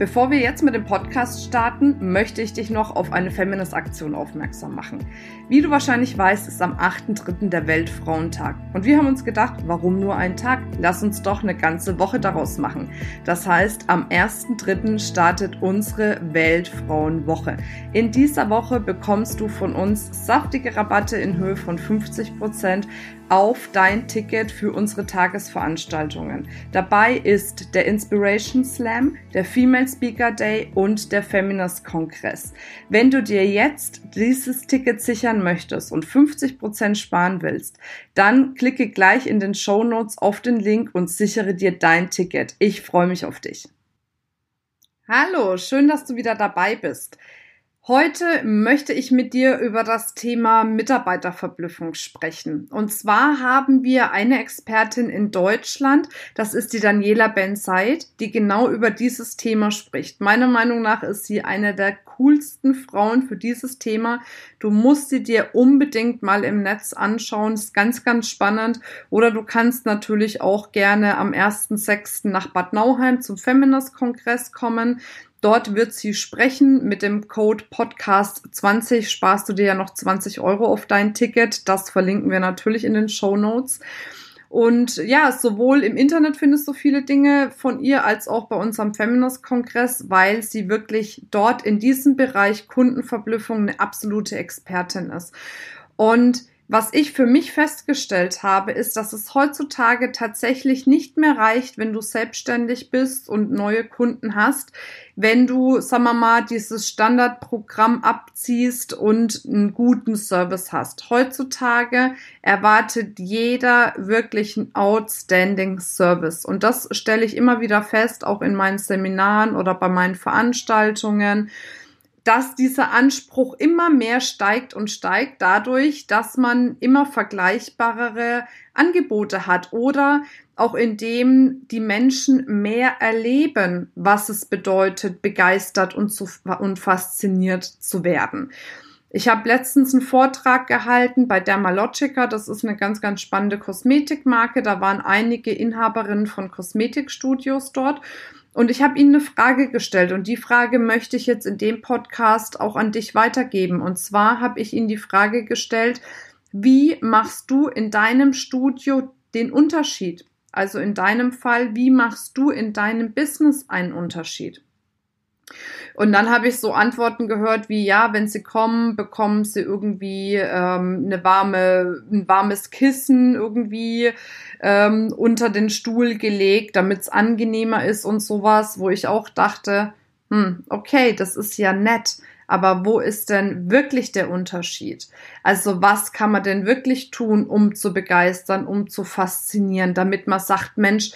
Bevor wir jetzt mit dem Podcast starten, möchte ich dich noch auf eine Feminist-Aktion aufmerksam machen. Wie du wahrscheinlich weißt, ist am 8.3. der Weltfrauentag. Und wir haben uns gedacht, warum nur einen Tag? Lass uns doch eine ganze Woche daraus machen. Das heißt, am 1.3. startet unsere Weltfrauenwoche. In dieser Woche bekommst du von uns saftige Rabatte in Höhe von 50 Prozent auf dein Ticket für unsere Tagesveranstaltungen. Dabei ist der Inspiration Slam, der Female Speaker Day und der Feminist Kongress. Wenn du dir jetzt dieses Ticket sichern möchtest und 50 Prozent sparen willst, dann klicke gleich in den Show Notes auf den Link und sichere dir dein Ticket. Ich freue mich auf dich. Hallo, schön, dass du wieder dabei bist. Heute möchte ich mit dir über das Thema Mitarbeiterverblüffung sprechen. Und zwar haben wir eine Expertin in Deutschland, das ist die Daniela Ben-Said, die genau über dieses Thema spricht. Meiner Meinung nach ist sie eine der coolsten Frauen für dieses Thema. Du musst sie dir unbedingt mal im Netz anschauen, ist ganz, ganz spannend. Oder du kannst natürlich auch gerne am 1.6. nach Bad Nauheim zum Feminist-Kongress kommen. Dort wird sie sprechen. Mit dem Code Podcast 20 sparst du dir ja noch 20 Euro auf dein Ticket. Das verlinken wir natürlich in den Show Notes. Und ja, sowohl im Internet findest du viele Dinge von ihr als auch bei unserem Feminist-Kongress, weil sie wirklich dort in diesem Bereich Kundenverblüffung eine absolute Expertin ist. Und was ich für mich festgestellt habe, ist, dass es heutzutage tatsächlich nicht mehr reicht, wenn du selbstständig bist und neue Kunden hast, wenn du, sagen wir mal, dieses Standardprogramm abziehst und einen guten Service hast. Heutzutage erwartet jeder wirklich einen outstanding Service. Und das stelle ich immer wieder fest, auch in meinen Seminaren oder bei meinen Veranstaltungen dass dieser Anspruch immer mehr steigt und steigt dadurch, dass man immer vergleichbarere Angebote hat oder auch indem die Menschen mehr erleben, was es bedeutet, begeistert und, zu, und fasziniert zu werden. Ich habe letztens einen Vortrag gehalten bei Dermalogica. Das ist eine ganz, ganz spannende Kosmetikmarke. Da waren einige Inhaberinnen von Kosmetikstudios dort. Und ich habe Ihnen eine Frage gestellt und die Frage möchte ich jetzt in dem Podcast auch an dich weitergeben. Und zwar habe ich Ihnen die Frage gestellt, wie machst du in deinem Studio den Unterschied? Also in deinem Fall, wie machst du in deinem Business einen Unterschied? Und dann habe ich so Antworten gehört wie, ja, wenn sie kommen, bekommen sie irgendwie ähm, eine warme, ein warmes Kissen irgendwie ähm, unter den Stuhl gelegt, damit es angenehmer ist und sowas, wo ich auch dachte, hm, okay, das ist ja nett. Aber wo ist denn wirklich der Unterschied? Also was kann man denn wirklich tun, um zu begeistern, um zu faszinieren, damit man sagt, Mensch,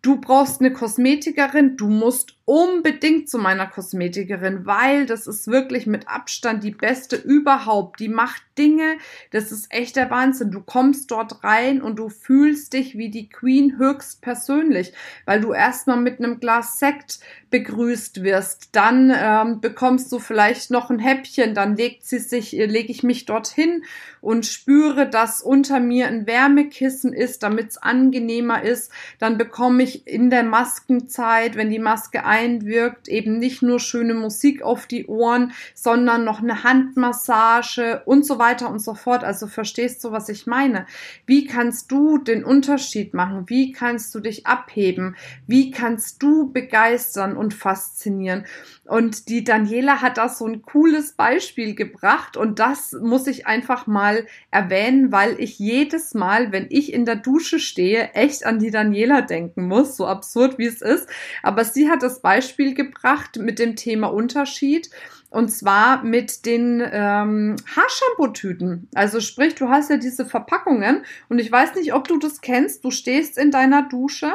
du brauchst eine Kosmetikerin, du musst unbedingt zu meiner Kosmetikerin, weil das ist wirklich mit Abstand die beste überhaupt. Die macht Dinge, das ist echt der Wahnsinn. Du kommst dort rein und du fühlst dich wie die Queen höchst persönlich, weil du erstmal mit einem Glas Sekt begrüßt wirst. Dann ähm, bekommst du vielleicht noch ein Häppchen, dann legt sie sich, äh, lege ich mich dorthin und spüre, dass unter mir ein Wärmekissen ist, damit es angenehmer ist. Dann bekomme ich in der Maskenzeit, wenn die Maske einwirkt, eben nicht nur schöne Musik auf die Ohren, sondern noch eine Handmassage und so weiter und so fort. Also verstehst du, was ich meine? Wie kannst du den Unterschied machen? Wie kannst du dich abheben? Wie kannst du begeistern und faszinieren? Und die Daniela hat da so ein cooles Beispiel gebracht und das muss ich einfach mal erwähnen, weil ich jedes Mal, wenn ich in der Dusche stehe, echt an die Daniela denken muss, so absurd wie es ist. Aber sie hat das Beispiel gebracht mit dem Thema Unterschied. Und zwar mit den ähm, Haarshampoo-Tüten. Also sprich, du hast ja diese Verpackungen und ich weiß nicht, ob du das kennst. Du stehst in deiner Dusche,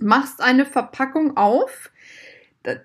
machst eine Verpackung auf,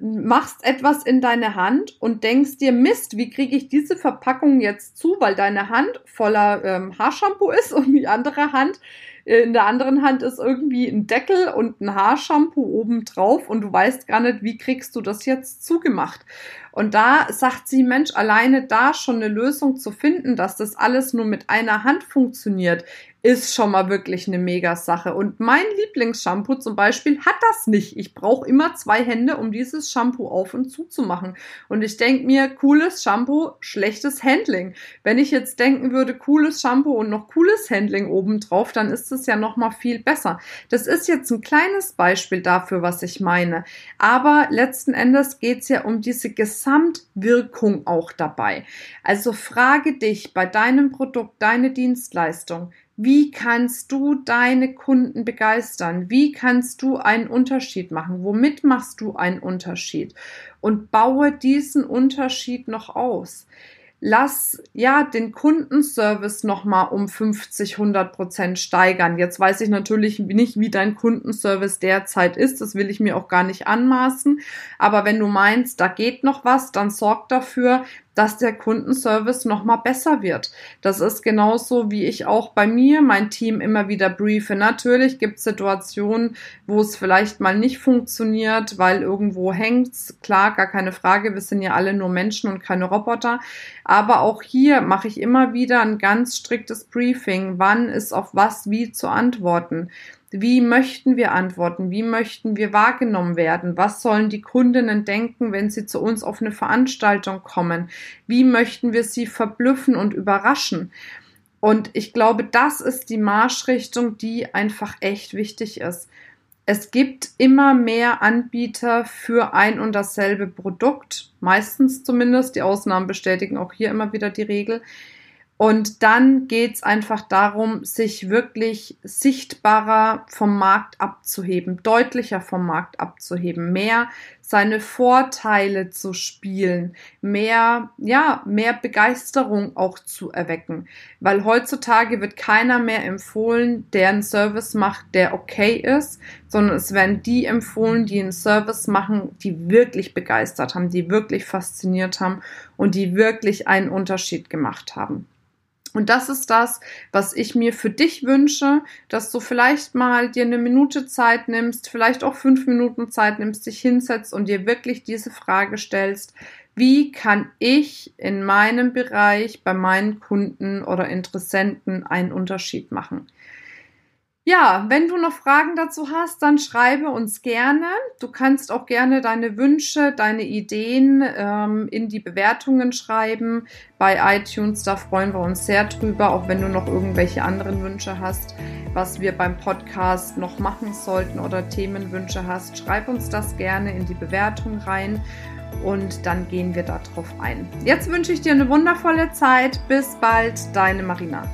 machst etwas in deine Hand und denkst dir, Mist, wie kriege ich diese Verpackung jetzt zu, weil deine Hand voller ähm, Haarshampoo ist und die andere Hand in der anderen Hand ist irgendwie ein Deckel und ein Haarshampoo oben drauf und du weißt gar nicht, wie kriegst du das jetzt zugemacht. Und da sagt sie, Mensch, alleine da schon eine Lösung zu finden, dass das alles nur mit einer Hand funktioniert, ist schon mal wirklich eine Mega-Sache. Und mein Lieblingsshampoo zum Beispiel hat das nicht. Ich brauche immer zwei Hände, um dieses Shampoo auf und zu zu machen. Und ich denke mir, cooles Shampoo, schlechtes Handling. Wenn ich jetzt denken würde, cooles Shampoo und noch cooles Handling obendrauf, dann ist es ja noch mal viel besser. Das ist jetzt ein kleines Beispiel dafür, was ich meine. Aber letzten Endes geht es ja um diese Gesamtwirkung auch dabei. Also frage dich bei deinem Produkt, deine Dienstleistung, wie kannst du deine Kunden begeistern? Wie kannst du einen Unterschied machen? Womit machst du einen Unterschied? Und baue diesen Unterschied noch aus lass ja den Kundenservice nochmal um 50, 100 Prozent steigern. Jetzt weiß ich natürlich nicht, wie dein Kundenservice derzeit ist. Das will ich mir auch gar nicht anmaßen. Aber wenn du meinst, da geht noch was, dann sorg dafür, dass der Kundenservice nochmal besser wird. Das ist genauso, wie ich auch bei mir mein Team immer wieder briefe. Natürlich gibt es Situationen, wo es vielleicht mal nicht funktioniert, weil irgendwo hängt's. Klar, gar keine Frage. Wir sind ja alle nur Menschen und keine Roboter. Aber auch hier mache ich immer wieder ein ganz striktes Briefing. Wann ist auf was wie zu antworten? Wie möchten wir antworten? Wie möchten wir wahrgenommen werden? Was sollen die Kundinnen denken, wenn sie zu uns auf eine Veranstaltung kommen? Wie möchten wir sie verblüffen und überraschen? Und ich glaube, das ist die Marschrichtung, die einfach echt wichtig ist. Es gibt immer mehr Anbieter für ein und dasselbe Produkt, meistens zumindest. Die Ausnahmen bestätigen auch hier immer wieder die Regel. Und dann geht es einfach darum, sich wirklich sichtbarer vom Markt abzuheben, deutlicher vom Markt abzuheben, mehr seine Vorteile zu spielen, mehr, ja, mehr Begeisterung auch zu erwecken. Weil heutzutage wird keiner mehr empfohlen, der einen Service macht, der okay ist, sondern es werden die empfohlen, die einen Service machen, die wirklich begeistert haben, die wirklich fasziniert haben und die wirklich einen Unterschied gemacht haben. Und das ist das, was ich mir für dich wünsche, dass du vielleicht mal dir eine Minute Zeit nimmst, vielleicht auch fünf Minuten Zeit nimmst, dich hinsetzt und dir wirklich diese Frage stellst, wie kann ich in meinem Bereich bei meinen Kunden oder Interessenten einen Unterschied machen? Ja, wenn du noch Fragen dazu hast, dann schreibe uns gerne. Du kannst auch gerne deine Wünsche, deine Ideen ähm, in die Bewertungen schreiben bei iTunes. Da freuen wir uns sehr drüber, auch wenn du noch irgendwelche anderen Wünsche hast, was wir beim Podcast noch machen sollten oder Themenwünsche hast. Schreib uns das gerne in die Bewertung rein und dann gehen wir darauf ein. Jetzt wünsche ich dir eine wundervolle Zeit. Bis bald, deine Marina.